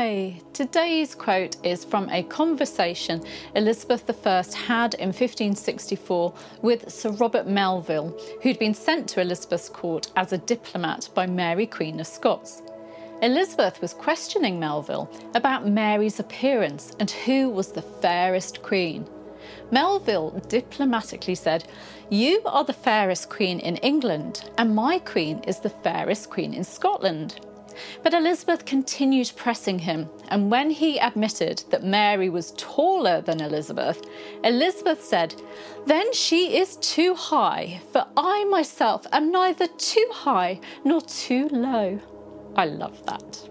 Hi! Today's quote is from a conversation Elizabeth I had in 1564 with Sir Robert Melville, who'd been sent to Elizabeth's court as a diplomat by Mary, Queen of Scots. Elizabeth was questioning Melville about Mary's appearance and who was the fairest queen. Melville diplomatically said, You are the fairest queen in England, and my queen is the fairest queen in Scotland. But Elizabeth continued pressing him, and when he admitted that Mary was taller than Elizabeth, Elizabeth said, Then she is too high, for I myself am neither too high nor too low. I love that.